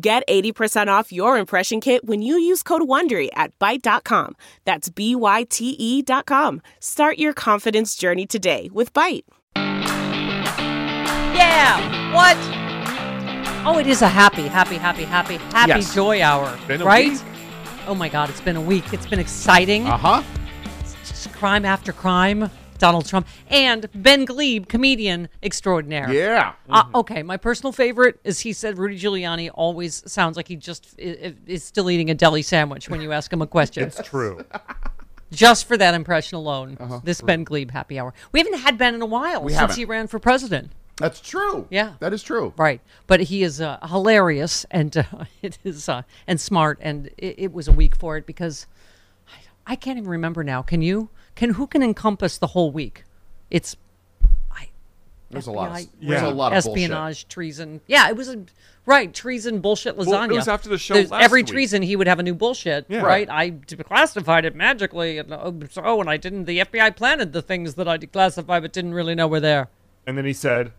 Get 80% off your impression kit when you use code WONDERY at Byte.com. That's B-Y-T-E dot com. Start your confidence journey today with Byte. Yeah. What? Oh, it is a happy, happy, happy, happy, happy Yes. joy hour, Been a right? week. Oh my God, it's been a week. It's been exciting. Uh huh. It's just crime after crime. Donald Trump and Ben Gleib, comedian extraordinaire. Yeah. Uh, okay, my personal favorite is he said Rudy Giuliani always sounds like he just is, is still eating a deli sandwich when you ask him a question. It's true. just for that impression alone, this Ben Gleib happy hour. We haven't had Ben in a while We since haven't. he ran for president. That's true. Yeah. That is true. Right, but he is uh, hilarious and uh, it is uh, and smart, and it, it was a week for it because I, I can't even remember now. Can you? Can who can encompass the whole week? It's I, There's a lot. Of, FBI, There's a lot of espionage, treason. Yeah, it was a, right treason, bullshit, lasagna. Well, it was after the show last every week. treason, he would have a new bullshit. Yeah. Right, I declassified it magically, and oh, so and I didn't. The FBI planted the things that I declassified, but didn't really know were there. And then he said,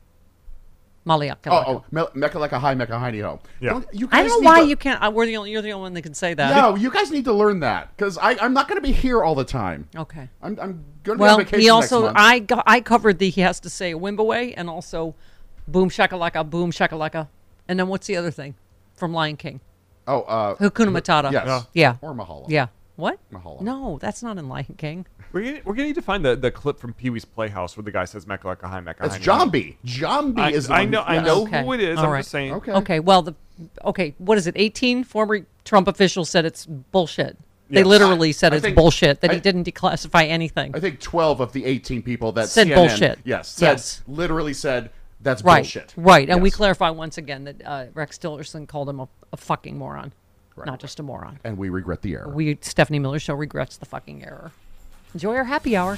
Maliak. Oh, oh, me- Mecca like a high, Mecca hiney ho. Yeah. Don't- you I don't know why to- you can't. Uh, we're the only, you're the only one that can say that. No, you guys need to learn that because I'm not going to be here all the time. Okay. I'm, I'm going to Well, be on vacation he also next month. I go, I covered the he has to say Wimbaway and also boom shakalaka boom shakalaka, and then what's the other thing from Lion King? oh, uh, Hakuna Matata. yes. Yeah. Yeah. Or Mahalo. Yeah. What? Mahalo. No, that's not in Lion King. We're gonna, we're gonna need to find the, the clip from Pee Wee's Playhouse where the guy says Mecca like a high Mecca. It's high Jambi. Jambi I, is the I one- know I know Okay. who it is. All I'm right. just saying. Okay. Okay. Well, the okay. What is it? Eighteen former Trump officials said it's bullshit. They Yes. literally said I it's think- bullshit that I- he didn't declassify anything. I think 12 of the 18 people that Said CNN, bullshit. Yes, said, Yes. literally said that's right. bullshit. Right. And we clarify once again that uh, Rex Tillerson called him a, a fucking moron, not just a moron. And we regret the error. we Stephanie Miller show regrets the fucking error. Enjoy our happy hour.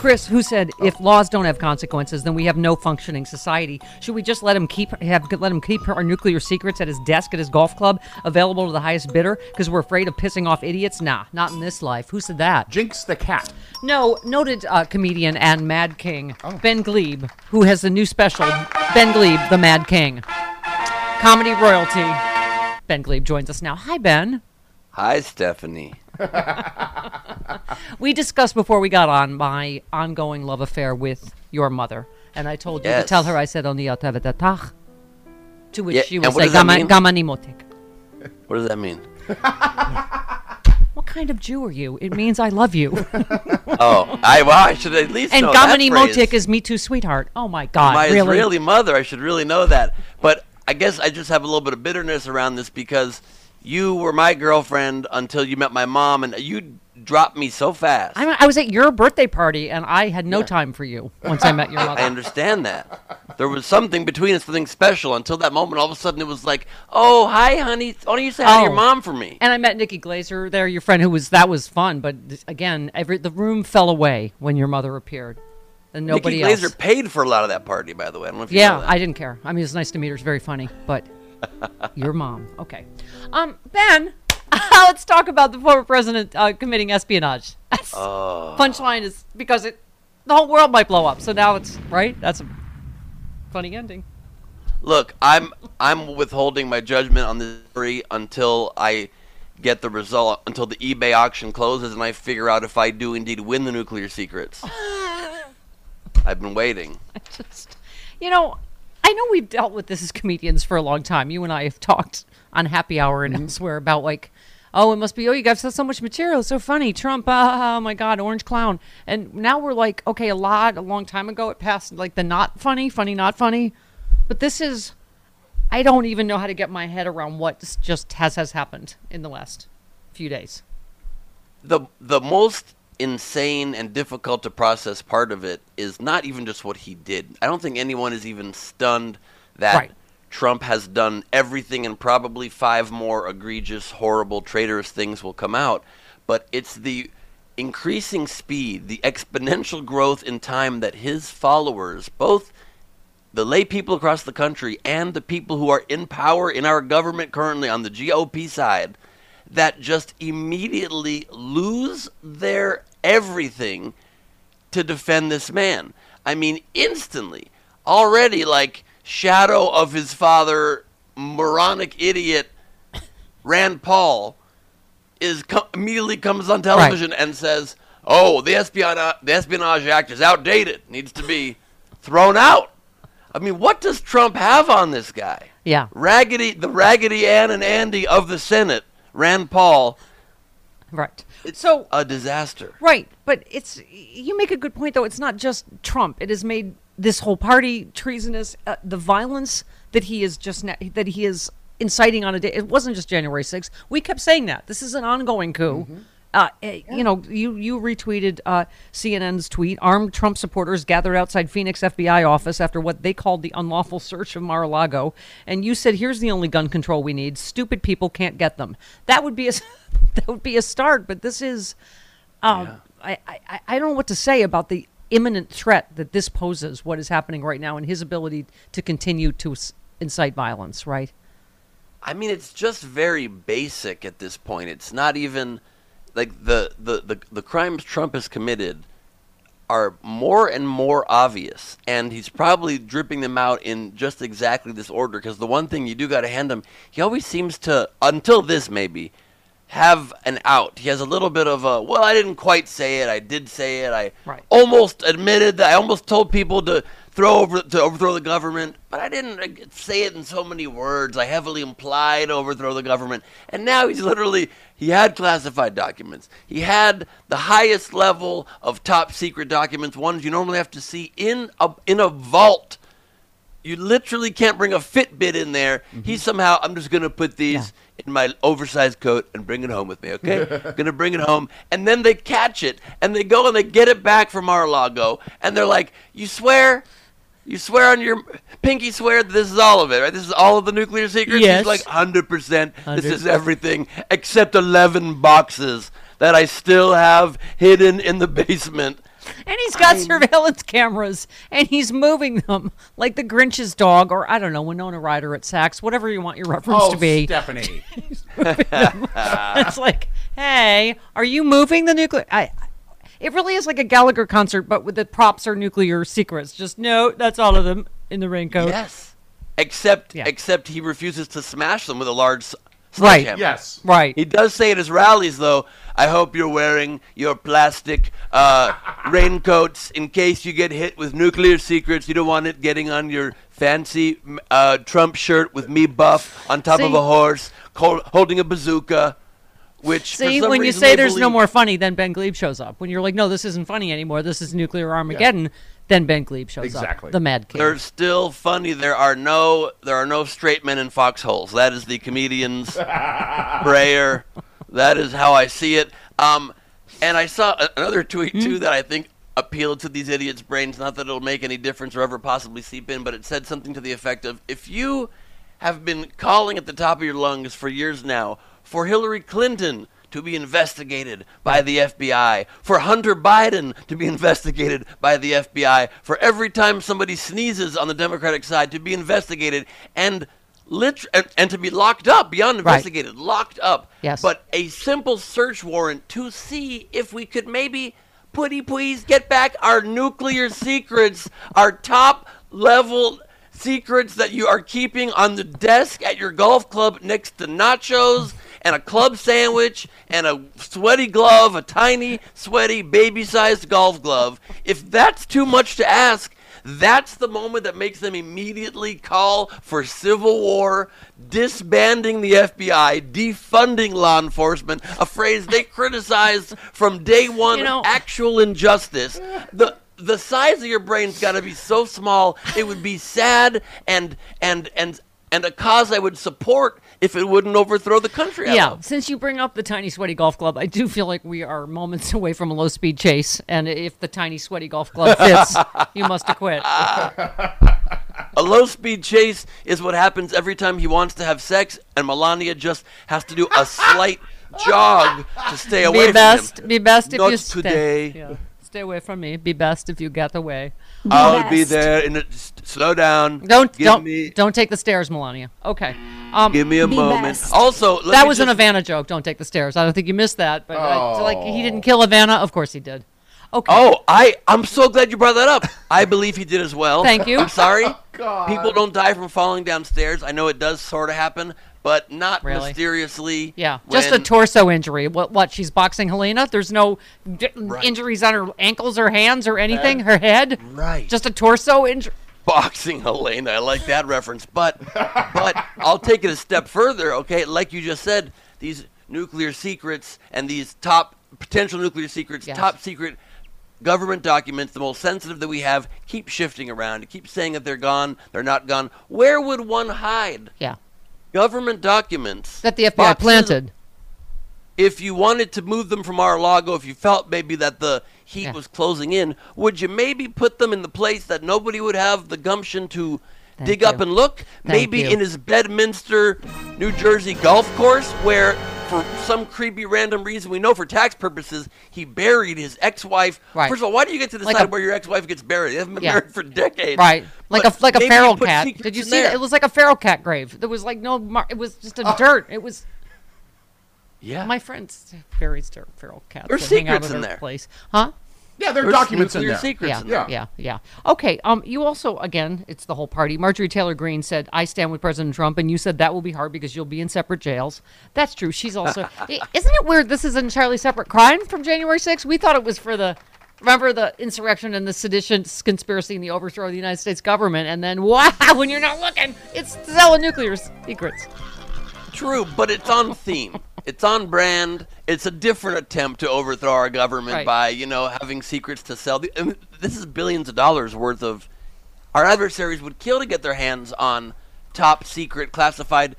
Chris, who said if laws don't have consequences, then we have no functioning society. Should we just let him keep have let him keep our nuclear secrets at his desk at his golf club, available to the highest bidder, because we're afraid of pissing off idiots? Nah, not in this life. Who said that? Jinx the cat. No, noted uh, comedian and Mad King Oh. Ben Gleib, who has a new special, Ben Gleib, the Mad King, comedy royalty. Ben Gleib joins us now. Hi, Ben. Hi, Stephanie. we discussed before we got on my ongoing love affair with your mother, and I told you to tell her I said on the Altavedatach, to which Yeah, she and will what say does that "Gama- mean? Gamanimotik. What does that mean? What kind of Jew are you? It means I love you. Oh, I well, I should at least and know Gamanimotik is me too, sweetheart. Oh my God, my really? Israeli mother. I should really know that. But I guess I just have a little bit of bitterness around this because you were my girlfriend until you met my mom, and you dropped me so fast. I, I was at your birthday party, and I had no time for you once I met your mother. I understand that. There was something between us, something special. Until that moment, all of a sudden, it was like, "Oh, hi, honey. Why don't you say hi to your Oh. mom for me?" And I met Nikki Glazer there, your friend, who was that was fun. But again, every the room fell away when your mother appeared, and nobody Nikki else. Glazer paid for a lot of that party, by the way. I don't know if you yeah. I didn't care. I mean, it's nice to meet her. It's very funny, but your mom, okay. Um, Ben, let's talk about the former president uh, committing espionage. That's, Oh. Punchline is because it, the whole world might blow up. So now it's right. That's a funny ending. Look, I'm I'm withholding my judgment on this story until I get the result, until the eBay auction closes, and I figure out if I do indeed win the nuclear secrets. I've been waiting. I just you know i know we've dealt with this as comedians for a long time. You and i have talked on happy hour and elsewhere about like oh it must be oh you guys have so much material. So funny. Trump ah, oh my god orange clown. And now we're like okay a lot a long time ago it passed like the not funny funny not funny. But this is i don't even know how to get my head around what just has has happened in the last few days. The the most insane and difficult to process part of it is not even just what he did. I don't think anyone is even stunned that Right. Trump has done everything and probably five more egregious, horrible, traitorous things will come out. But it's the increasing speed, the exponential growth in time that his followers, both the lay people across the country and the people who are in power in our government currently on the GOP side that just immediately lose their everything to defend this man. I mean, instantly, already like shadow of his father, moronic idiot Rand Paul is immediately comes on television and says, "Oh, the espionage the Espionage Act is outdated. Needs to be thrown out." I mean, what does Trump have on this guy? yeah Raggedy, the Raggedy Ann and Andy of the Senate, Rand Paul, right it's so a disaster. Right, but it's you make a good point though. It's not just Trump. It has made this whole party treasonous. Uh, the violence that he is just na- that he is inciting on a day. It wasn't just January 6th. We kept saying that this is an ongoing coup. Uh, eh, You know, you you retweeted uh, CNN's tweet. Armed Trump supporters gathered outside Phoenix FBI office after what they called the unlawful search of Mar-a-Lago, and you said, "Here's the only gun control we need. Stupid people can't get them." That would be a that would be a start. But this is um, I, I, I don't know what to say about the imminent threat that this poses, what is happening right now, and his ability to continue to incite violence, right? I mean, it's just very basic at this point. It's not even like the the the, the crimes Trump has committed are more and more obvious, and he's probably dripping them out in just exactly this order. Because the one thing you do got to hand him, he always seems to, until this maybe, have an out. He has a little bit of a, well, I didn't quite say it. I did say it. I Right. almost admitted that I almost told people to throw over to overthrow the government, but I didn't say it in so many words. I heavily implied overthrow the government, and now he's literally he had classified documents. He had the highest level of top secret documents, ones you normally have to see in a in a vault. You literally can't bring a Fitbit in there. Mm-hmm. He somehow, I'm just going to put these in my oversized coat and bring it home with me, okay? going to bring it home. And then they catch it and they go and they get it back from Mar-a-Lago and they're like, you swear? You swear on your pinky swear that this is all of it, right? This is all of the nuclear secrets? Yes. He's like, 100%. This is everything except 11 boxes that I still have hidden in the basement. And he's got surveillance cameras, and he's moving them like the Grinch's dog, or I don't know, Winona Ryder at Saks, whatever you want your reference Oh, to be. Stephanie. it's like, hey, are you moving the nuclear? I, it really is like a Gallagher concert, but with the props are nuclear secrets. Just no, that's all of them in the raincoat. Yes. Except Yeah. except he refuses to smash them with a large Right. sledgehammer. Yes. Right. He does say at his rallies, though, I hope you're wearing your plastic uh, raincoats in case you get hit with nuclear secrets. You don't want it getting on your fancy uh, Trump shirt with me buff on top of a horse, col- holding a bazooka. Which See, when you say there's no more funny, then Ben Gleib shows up. When you're like, no, this isn't funny anymore. This is nuclear Armageddon. Then Ben Gleib shows up. Exactly. The Mad King. They're still funny. There are no there are no straight men in foxholes. That is the comedian's prayer. That is how I see it. Um, and I saw a- another tweet too that I think appealed to these idiots' brains. Not that it'll make any difference or ever possibly seep in, but it said something to the effect of: If you have been calling at the top of your lungs for years now for Hillary Clinton to be investigated by the FBI, for Hunter Biden to be investigated by the FBI, for every time somebody sneezes on the Democratic side to be investigated and lit- and, and to be locked up beyond investigated, locked up. Yes. But a simple search warrant to see if we could maybe putty please get back our nuclear secrets, our top level secrets that you are keeping on the desk at your golf club next to nachos and a club sandwich and a sweaty glove, a tiny, sweaty, baby sized golf glove. If that's too much to ask, that's the moment that makes them immediately call for civil war, disbanding the FBI, defunding law enforcement, a phrase they criticized from day one, You know- actual injustice. The the size of your brain's got to be so small it would be sad and and and and a cause I would support if it wouldn't overthrow the country. I yeah, love. since you bring up the tiny sweaty golf club, I do feel like we are moments away from a low speed chase, and if the tiny sweaty golf club fits, you must acquit. A low speed chase is what happens every time he wants to have sex, and Melania just has to do a slight jog to stay away Be from him. be best if Not you stay. today. Yeah. Stay away from me. Be best if you get away. I'll be there. In a, s- slow down. Don't give don't me don't take the stairs, Melania. Okay. Um, give me a Be moment. best. Also, let that me was an just- Ivana joke. Don't take the stairs. I don't think you missed that, but I, like he didn't kill Ivana. Of course he did. Okay. Oh, I I'm so glad you brought that up. I believe he did as well. Thank you. I'm sorry. God. People don't die from falling downstairs. I know it does sort of happen, but not Really? mysteriously. Yeah, just a torso injury. What? What? She's boxing Helena. There's no d- Right. injuries on her ankles or hands or anything. Her head. Right. Just a torso injury. boxing Helena. I like that reference. But but I'll take it a step further, okay? Like you just said, these nuclear secrets and these top potential nuclear secrets, Yes. top secret government documents, the most sensitive that we have, keep shifting around. Keep saying that they're gone, they're not gone. Where would one hide? Yeah. Government documents That the FBI boxes- planted. If you wanted to move them from Mar-a-Lago, if you felt maybe that the heat Yeah. was closing in, would you maybe put them in the place that nobody would have the gumption to Thank dig up and look? maybe you. in his Bedminster, New Jersey golf course, where for some creepy random reason, we know for tax purposes, he buried his ex-wife. Right. First of all, why do you get to decide Like a- where your ex-wife gets buried? They haven't been Yeah. married for decades. Right, like But a like a feral cat. Did you see that? It was like a feral cat grave. There was like no. Mar- it was just a oh. dirt. It was Yeah. my friends buries dirt feral cats. There's secrets in her there. Place, huh? Yeah, there are documents in there. secrets Yeah, yeah, yeah, yeah. Okay. Um, you also again, it's the whole party. Marjorie Taylor Greene said, "I stand with President Trump," and you said that will be hard because you'll be in separate jails. That's true. She's also. Isn't it weird? This is an entirely separate crime from January 6th. We thought it was for the. Remember the insurrection and the sedition conspiracy and the overthrow of the United States government, and then wow, when you're not looking, it's selling nuclear secrets. True, but it's on theme. It's on brand. It's a different attempt to overthrow our government Right. by, you know, having secrets to sell. I mean, this is billions of dollars worth of. Our adversaries would kill to get their hands on top secret classified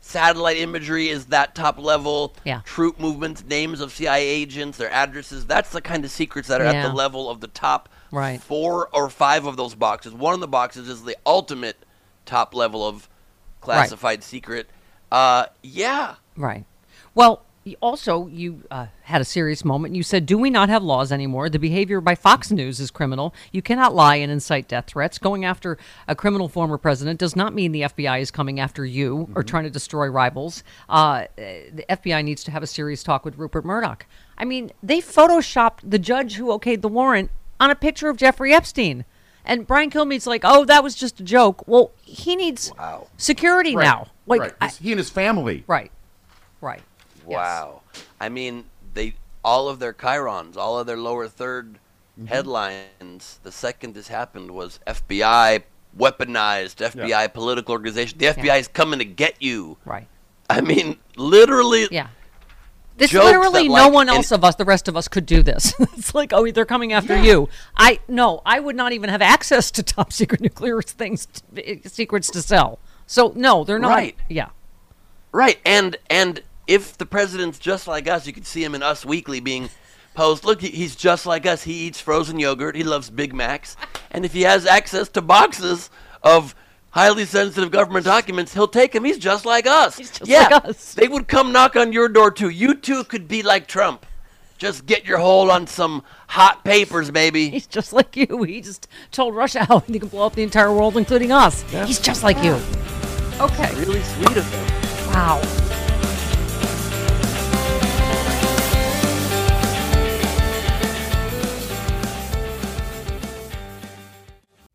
satellite imagery. Is that top level? Yeah. Troop movements, names of CIA agents, their addresses. That's the kind of secrets that are at the level of the top Right. four or five of those boxes. One of the boxes is the ultimate top level of classified secret. Uh, yeah. Right. Well, also, you uh, had a serious moment. You said, Do we not have laws anymore? The behavior by Fox News is criminal. You cannot lie and incite death threats. Going after a criminal former president does not mean the FBI is coming after you or trying to destroy rivals. Uh, the FBI needs to have a serious talk with Rupert Murdoch. I mean, they photoshopped the judge who okayed the warrant on a picture of Jeffrey Epstein. And Brian Kilmeade's like, oh, that was just a joke. Well, he needs security Right, now. Like, right. I- he and his family. Right. Right. Yes. Wow. I mean, they all of their chyrons, all of their lower 3rd Mm-hmm. headlines. The second this happened was FBI weaponized, FBI political organization. The FBI is coming to get you. Right. I mean, literally. Yeah. This literally that, no like, one else of us, the rest of us, could do this. it's like, oh, they're coming after you. I no, I would not even have access to top secret nuclear things, secrets to sell. So no, they're not. Right. Yeah. Right, and and if the president's just like us, you could see him in Us Weekly being posed. Look, he's just like us. He eats frozen yogurt. He loves Big Macs, and if he has access to boxes of highly sensitive government documents, he'll take them. He's just like us. He's just yeah, like us. they would come knock on your door too. You too could be like Trump. Just get your hold on some hot papers, baby. He's just like you. He just told Russia how he can blow up the entire world, including us. He's just like you. Okay. Really sweet of him. Wow.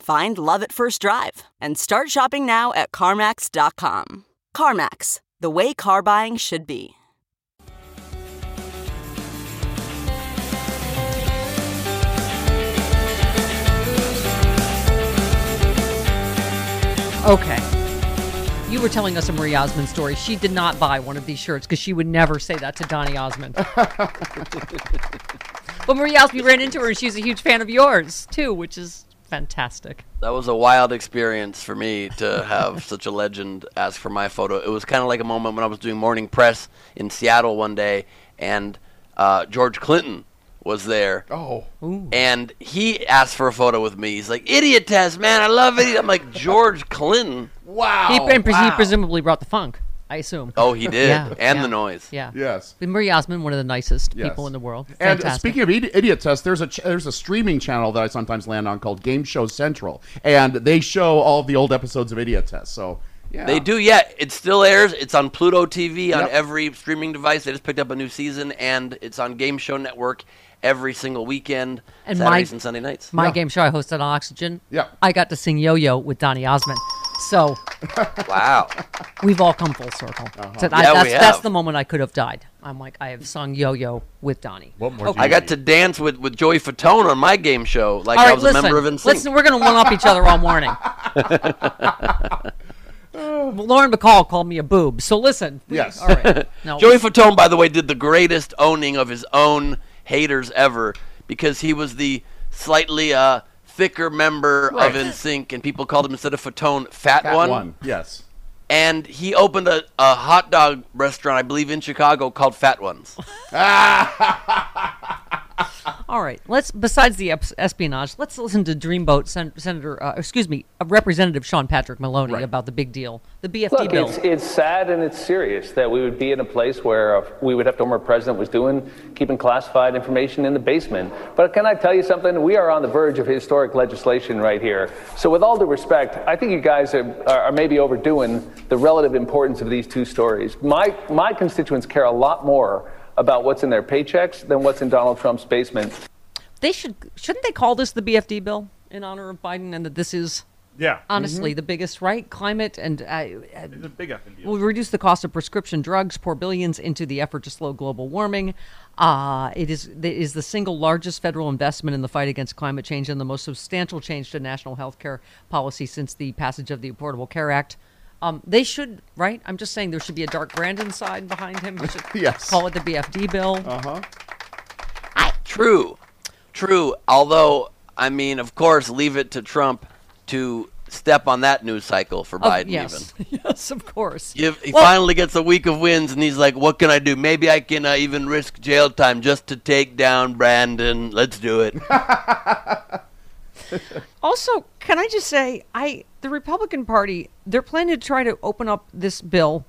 Find love at first drive and start shopping now at CarMax.com. CarMax, the way car buying should be. Okay. You were telling us a Marie Osmond story. She did not buy one of these shirts because she would never say that to Donny Osmond. but Marie Osmond ran into her and she's a huge fan of yours too, which is fantastic. That was a wild experience for me to have such a legend ask for my photo. It was kind of like a moment when I was doing morning press in Seattle one day, and uh, George Clinton was there. Oh. And he asked for a photo with me. He's like, "Idiotest, man! I love it." I'm like, George Clinton. Wow. he, and pres- he presumably brought the funk, I assume. Oh, he did, Yeah, and yeah. the noise. Yeah. Yes. But Marie Osmond, one of the nicest Yes. people in the world. And uh, speaking of Idiotest, there's a ch- there's a streaming channel that I sometimes land on called Game Show Central, and they show all of the old episodes of Idiotest. So yeah, They do, yeah. It still airs. It's on Pluto TV on every streaming device. They just picked up a new season, and it's on Game Show Network every single weekend, And my- Saturdays and Sunday nights. My Yeah. game show I hosted on Oxygen. Yeah. I got to sing Yo Yo with Donny Osmond. So wow. we've all come full circle. So I- Yeah, we that's, that's the moment I could have died. I'm like, I have sung Yo Yo with Donny. What more? Okay. do you I got need? to dance with, with Joey Fatone on my game show, like All I was listen. a member of NSYNC. listen, we're going to one up each other all morning. Lauren McCall called me a boob. So listen. Yes. All right. No. Joey Fatone, by the way, did the greatest owning of his own haters ever because he was the slightly uh, thicker member Right. of NSYNC, and people called him instead of Fatone, Fat, Fat one. one. Yes. And he opened a, a hot dog restaurant, I believe, in Chicago called Fat Ones. All right. Let's. Besides the espionage, let's listen to Dreamboat Sen- Senator. Uh, excuse me, uh, Representative Sean Patrick Maloney Right. about the big deal, the BFD Look, bill. it's, it's sad and it's serious that we would be in a place where uh, we would have to, what president was doing, keeping classified information in the basement. But can I tell you something? We are on the verge of historic legislation right here. So, with all due respect, I think you guys are, are, are maybe overdoing the relative importance of these two stories. My, my constituents care a lot more about what's in their paychecks than what's in Donald Trump's basement. They should. Shouldn't they call this the BFD bill in honor of Biden, and that this is Yeah. honestly the biggest right climate and. Uh, uh, It's a big effing deal. will reduce the cost of prescription drugs, pour billions into the effort to slow global warming. Uh, it is it is the single largest federal investment in the fight against climate change and the most substantial change to national health care policy since the passage of the Affordable Care Act. Um, they should, right? I'm just saying there should be a Dark Brandon sign behind him. We should Yes. Call it the BFD bill. Uh huh. True, true. Although, I mean, of course, leave it to Trump to step on that news cycle for Of- Biden. Yes, Even yes, of course. If he Well- finally gets a week of wins, and he's like, "What can I do? Maybe I can uh, even risk jail time just to take down Brandon. Let's do it." Also, can I just say, I the Republican Party they're planning to try to open up this bill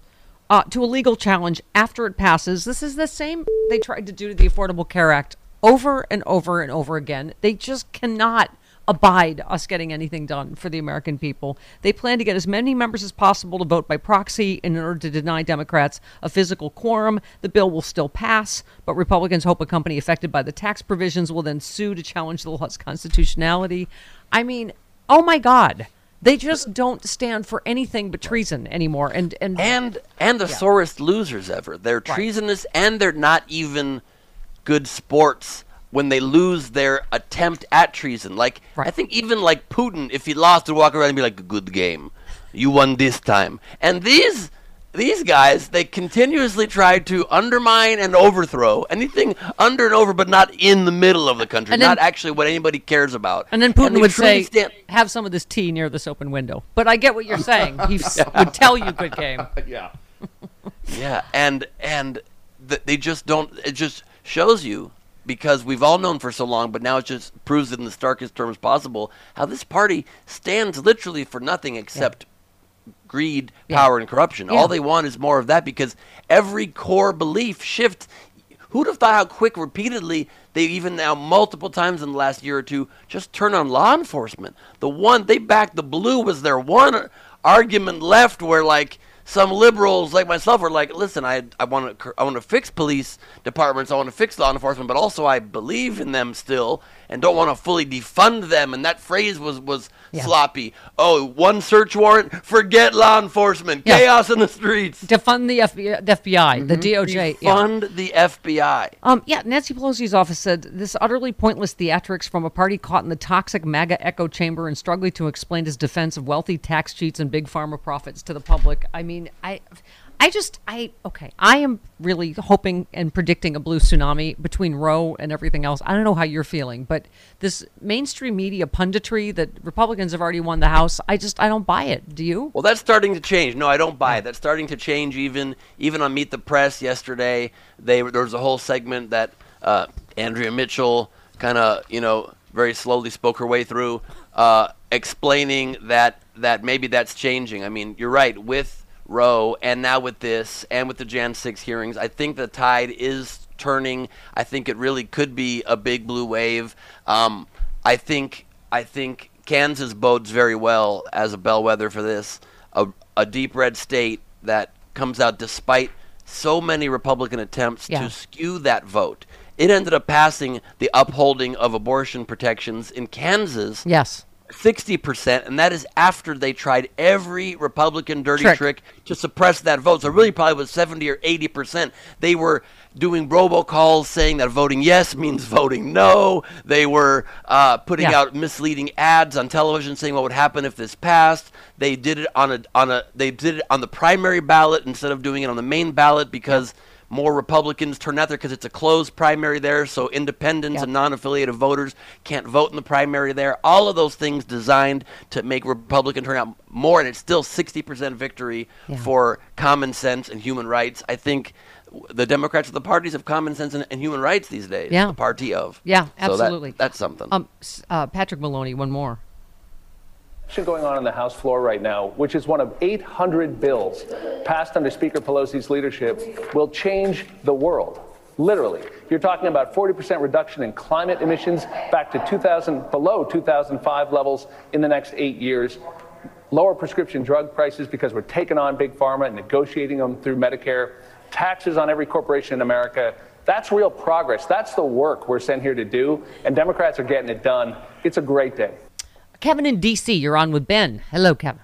uh, to a legal challenge after it passes. This is the same they tried to do to the Affordable Care Act over and over and over again. They just cannot abide us getting anything done for the American people. They plan to get as many members as possible to vote by proxy in order to deny Democrats a physical quorum. The bill will still pass, but Republicans hope a company affected by the tax provisions will then sue to challenge the law's constitutionality. I mean, oh my God. They just don't stand for anything but treason anymore. And and and and the Yeah. sorest losers ever. They're treasonous and they're not even good sports when they lose their attempt at treason. Like I think even like Putin, if he lost, would walk around and be like, "Good game, you won this time." And these these guys, they continuously try to undermine and overthrow anything under and over, but not in the middle of the country, then- not actually what anybody cares about. And then Putin they would say, stand- "Have some of this tea near this open window." But I get what you're saying. He s would tell you, "Good game." yeah. Yeah, and and th- they just don't. It just shows you because we've all known for so long, but now it just proves in the starkest terms possible how this party stands literally for nothing except greed, Yeah. power, and corruption. Yeah. All they want is more of that because every core belief shift. Who'd have thought how quick, repeatedly, they even now multiple times in the last year or two just turn on law enforcement. The one they backed the blue was their one argument left where like some liberals like myself are like, listen, I I want to I want to fix police departments, I want to fix law enforcement, but also I believe in them still and don't want to fully defund them. And that phrase was was Yeah. sloppy. Oh, one search warrant, forget law enforcement, Yeah. chaos in the streets. Defund the FBI, the, FBI, the DOJ. yeah. Defund the FBI. Um, yeah, Nancy Pelosi's office said this utterly pointless theatrics from a party caught in the toxic MAGA echo chamber and struggling to explain his defense of wealthy tax cheats and big pharma profits to the public. I mean, I, I just, I okay, I am really hoping and predicting a blue tsunami between Roe and everything else. I don't know how you're feeling, but this mainstream media punditry that Republicans have already won the House, I just, I don't buy it. Do you? Well, that's starting to change. No, I don't buy it. That's starting to change. Even even on Meet the Press yesterday, they there was a whole segment that uh, Andrea Mitchell kind of you know very slowly spoke her way through, uh, explaining that that maybe that's changing. I mean, you're right with Roe, and now with this, and with the Jan six hearings, I think the tide is turning. I think it really could be a big blue wave. Um, I think I think Kansas bodes very well as a bellwether for this. A, a deep red state that comes out despite so many Republican attempts Yeah. to skew that vote. It ended up passing the upholding of abortion protections in Kansas. Yes. 60%, and that is after they tried every Republican dirty Trick. trick, to suppress that vote. So really probably was 70 or 80%. They were doing robocalls saying that voting yes means voting no. They were uh, putting Yeah. out misleading ads on television saying what would happen if this passed. They did it on a on a they did it on the primary ballot instead of doing it on the main ballot because more Republicans turn out there because it's a closed primary there, so independents and non-affiliated voters can't vote in the primary there. All of those things designed to make Republican turnout more, and it's still 60% victory Yeah. for common sense and human rights. I think the Democrats are the parties of common sense and, and human rights these days. Yeah. the party of. Yeah, So that- absolutely. that's something. Um, uh, Patrick Maloney, one more. Action going on on the House floor right now, which is one of 800 bills passed under Speaker Pelosi's leadership, will change the world. Literally. You're talking about 40% reduction in climate emissions back to 2000, below 2005 levels in the next eight years. Lower prescription drug prices because we're taking on big pharma and negotiating them through Medicare. Taxes on every corporation in America. That's real progress. That's the work we're sent here to do, and Democrats are getting it done. It's a great day. Kevin in D.C., you're on with Ben. Hello, Kevin.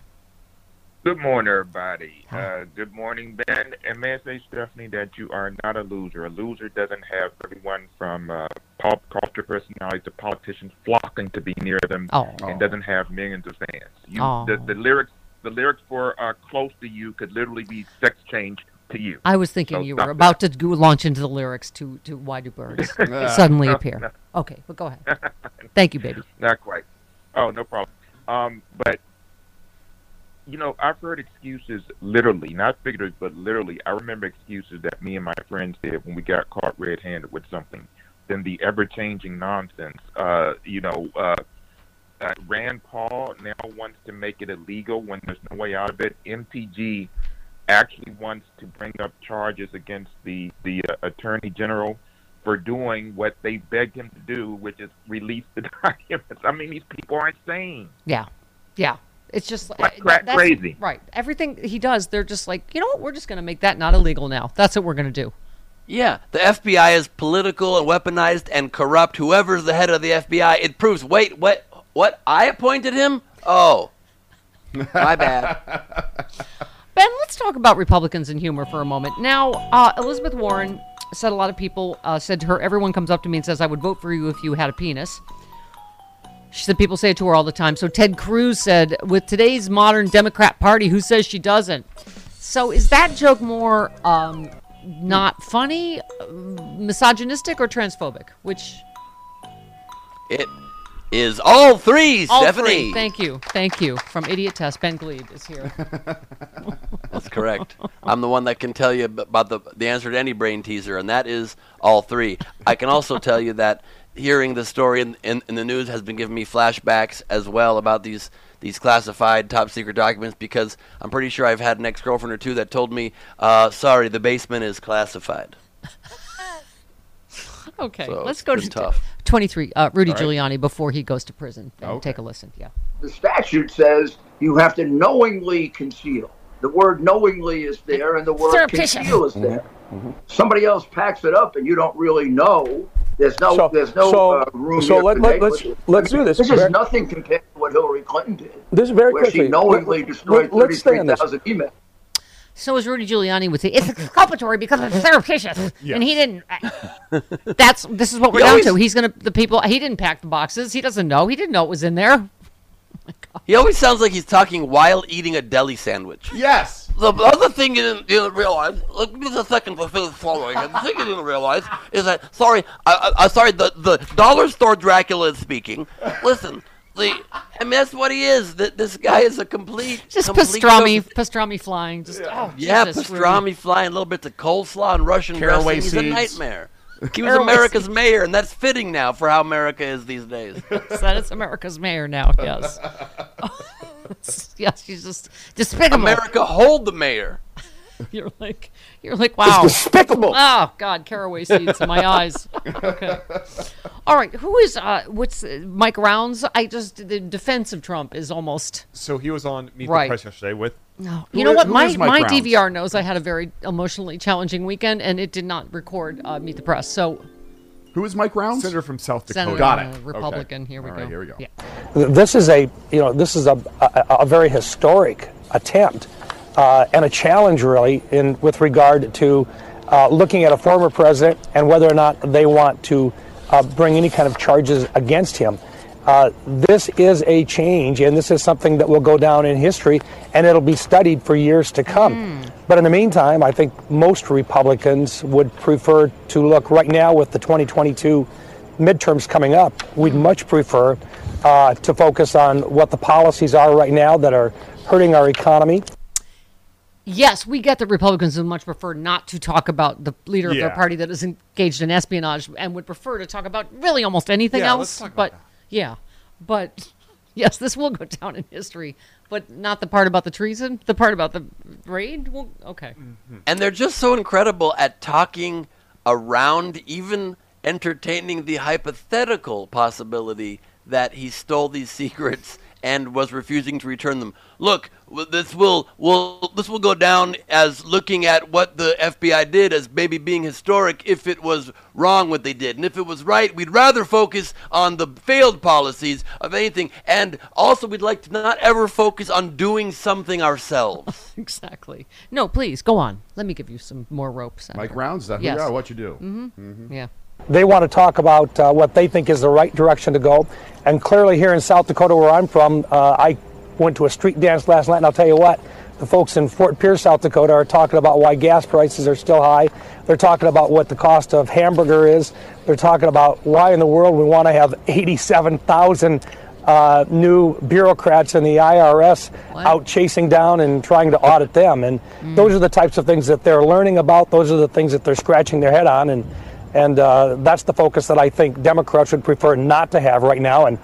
Good morning, everybody. Uh, good morning, Ben. And may I say, Stephanie, that you are not a loser. A loser doesn't have everyone from uh, pop culture personalities to politicians flocking to be near them, Oh. and doesn't have millions of fans. You, Oh. the, the lyrics, the lyrics for uh, "Close to You" could literally be sex change to you. I was thinking So you were that. about to go launch into the lyrics to, to Why Do Birds Suddenly No, Appear. no. Okay, but go ahead. Thank you, baby. Not quite. Oh, no problem. Um, but you know, I've heard excuses literally, not figuratively, but literally. I remember excuses that me and my friends did when we got caught red-handed with something. Then the ever-changing nonsense. Uh, you know, uh, uh, Rand Paul now wants to make it illegal when there's no way out of it. MTG actually wants to bring up charges against the the uh, attorney general for doing what they begged him to do, which is release the documents. I mean, these people are insane. Yeah, yeah. It's just like uh, that's- crazy. right? Everything he does, they're just like, you know what? We're just going to make that not illegal now. That's what we're going to do. Yeah, the FBI is political and weaponized and corrupt. Whoever's the head of the FBI, it proves. Wait, what? What? I appointed him? Oh, my bad. Ben, let's talk about Republicans and humor for a moment. Now, uh, Elizabeth Warren said a lot of people uh, said to her, everyone comes up to me and says, I would vote for you if you had a penis. She said people say it to her all the time. So Ted Cruz said, with today's modern Democrat Party, who says she doesn't? So is that joke more um, not funny, uh, misogynistic, or transphobic? Which It is all three, all Stephanie. three. Thank you, thank you. From Idiotest, Ben Gleib is here. That's correct. I'm the one that can tell you about the the answer to any brain teaser, and that is all three. I can also tell you that hearing the story in, in, in the news has been giving me flashbacks as well about these these classified top secret documents because I'm pretty sure I've had an ex girlfriend or two that told me, uh, "Sorry, the basement is classified." Okay, So let's go to tough. 23. Uh, Rudy All right. Giuliani before he goes to prison. And Okay. Take a listen. Yeah. The statute says you have to knowingly conceal. The word knowingly is there, and the word Surreptitious. conceal is there. Somebody else packs it up, and you don't really know. There's no, So- there's no so- uh, room. so let- to let- make let's- let's do this. This is Very- nothing compared to what Hillary Clinton did, This is very where quickly. she knowingly Let- destroyed let- let's stay on 33,000 emails. So as Rudy Giuliani would say, it's exculpatory because it's surreptitious, and he didn't. Uh, that's this is what we're He down always- to. He's gonna the people. He didn't pack the boxes. He doesn't know. He didn't know it was in there. He always sounds like he's talking while eating a deli sandwich. Yes. The other thing you didn't, you didn't realize, look, give me a second to finish following. The thing you didn't realize is that, sorry, I, I, I sorry, the, the dollar store Dracula is speaking. Listen, the, I mean, that's what he is. Th- This guy is a complete, Just complete pastrami, Joseph- pastrami flying. Just oh, Yeah, Jesus, Rudy. pastrami flying, little bits of coleslaw and Russian Caraway dressing. He's a nightmare. He was America's seeds. mayor, and that's fitting now for how America is these days. That is America's mayor now. Yes. yes, she's just despicable. America hold the mayor. You're like, you're like, wow. despicable. Oh God, caraway seeds in my eyes. Okay. All right, who is uh, what's uh, Mike Rounds? I just the defense of Trump is almost. So he was on Meet Right. the Press yesterday with. No. Who You know i- what? My my Rounds? DVR knows I had a very emotionally challenging weekend, and it did not record uh, Meet the Press. So Who is Mike Rounds? Senator from South Dakota. Senator, Got uh, it. Okay. Republican. Here we All go. right, here we go. Yeah. This is a, you know, this is a, a, a very historic attempt uh, and a challenge, really, in with regard to uh, looking at a former president and whether or not they want to uh, bring any kind of charges against him. Uh, this is a change, and this is something that will go down in history, and it'll be studied for years to come. But in the meantime, I think most Republicans would prefer to look right now with the 2022 midterms coming up. We'd much prefer uh, to focus on what the policies are right now that are hurting our economy. Yes, we get that Republicans would much prefer not to talk about the leader of their party that is engaged in espionage and would prefer to talk about really almost anything Yeah, else. let's talk about but yeah, but yes, this will go down in history. But not the part about the treason. The part about the raid. Well, okay. Mm-hmm. And they're just so incredible at talking around, even entertaining the hypothetical possibility that he stole these secrets and was refusing to return them. Look, this will will this will go down as looking at what the FBI did as maybe being historic if it was wrong what they did. And if it was right, we'd rather focus on the failed policies of anything. And also we'd like to not ever focus on doing something ourselves. Exactly. No, please go on. Let me give you some more ropes. Mike Rounds, is that who Yes. you are? What you do? Mm-hmm. Yeah. They want to talk about uh, what they think is the right direction to go. And clearly, here in South Dakota, where I'm from, uh, I went to a street dance last night, and I'll tell you what, The folks in Fort Pierre, South Dakota are talking about why gas prices are still high. They're talking about what the cost of hamburger is. They're talking about why in the world we want to have 87,000 uh, new bureaucrats in the IRS out chasing down and trying to audit them. And those are the types of things that they're learning about. Those are the things that they're scratching their head on. And, and uh, that's the focus that I think Democrats would prefer not to have right now. And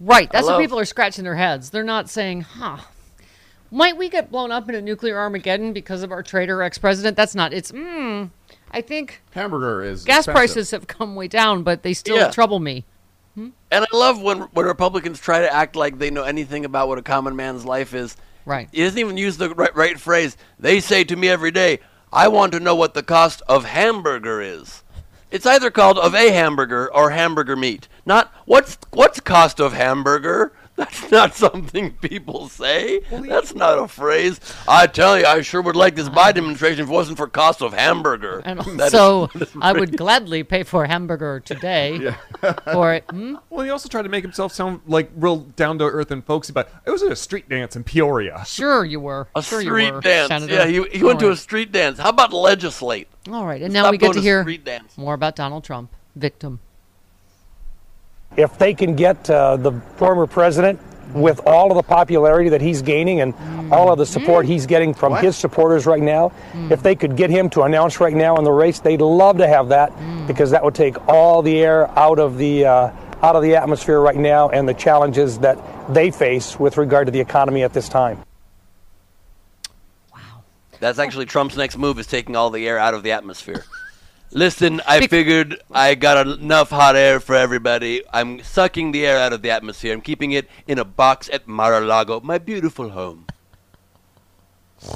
Right. That's Hello? what people are scratching their heads. They're not saying, huh, might we get blown up in a nuclear Armageddon because of our traitor ex president? That's not, it's, mm, I think hamburger is gas expensive. prices have come way down, but they still Yeah. trouble me. And I love when when Republicans try to act like they know anything about what a common man's life is. Right. He doesn't even use the right, right phrase. They say to me every day, "I want to know what the cost of hamburger is." It's either called of a hamburger or hamburger meat. Not what's what's cost of hamburger. That's not something people say. That's not a phrase. I tell you, I sure would like this Biden administration if it wasn't for cost of hamburger. And That is- so I would gladly pay for a hamburger today for it. Hmm? Well, he also tried to make himself sound like real down to earth and folksy, but it was at a street dance in Peoria. Sure, you were. A sure street you were, dance. Senator. Yeah, he, he went to a street dance. How about legislate? All right, and now Stop we get to to hear street dance. more about Donald Trump, victim. If they can get uh, the former president with all of the popularity that he's gaining and all of the support he's getting from What? his supporters right now, if they could get him to announce right now in the race, they'd love to have that because that would take all the air out of the uh, out of the atmosphere right now and the challenges that they face with regard to the economy at this time. Wow, that's actually Trump's next move is taking all the air out of the atmosphere. Listen, I figured I got enough hot air for everybody. I'm sucking the air out of the atmosphere. I'm keeping it in a box at Mar-a-Lago, my beautiful home.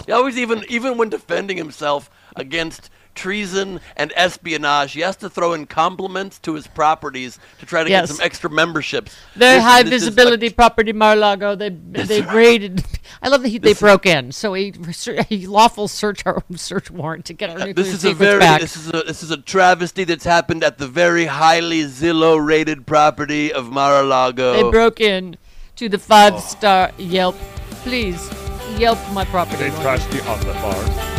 He always even even when defending himself against treason and espionage, he has to throw in compliments to his properties to try to Yes. get some extra memberships. Very Listen, high this is a- visibility property, Mar-a-Lago. They they raided. I love that he, they broke in. So a, a lawful search our search warrant to get our uh, nuclear This is a very back. this is a this is a travesty that's happened at the very highly Zillow rated property of Mar-a-Lago. They broke in to the five star Yelp. Please Yelp my property. They won't trashed the outlet bars.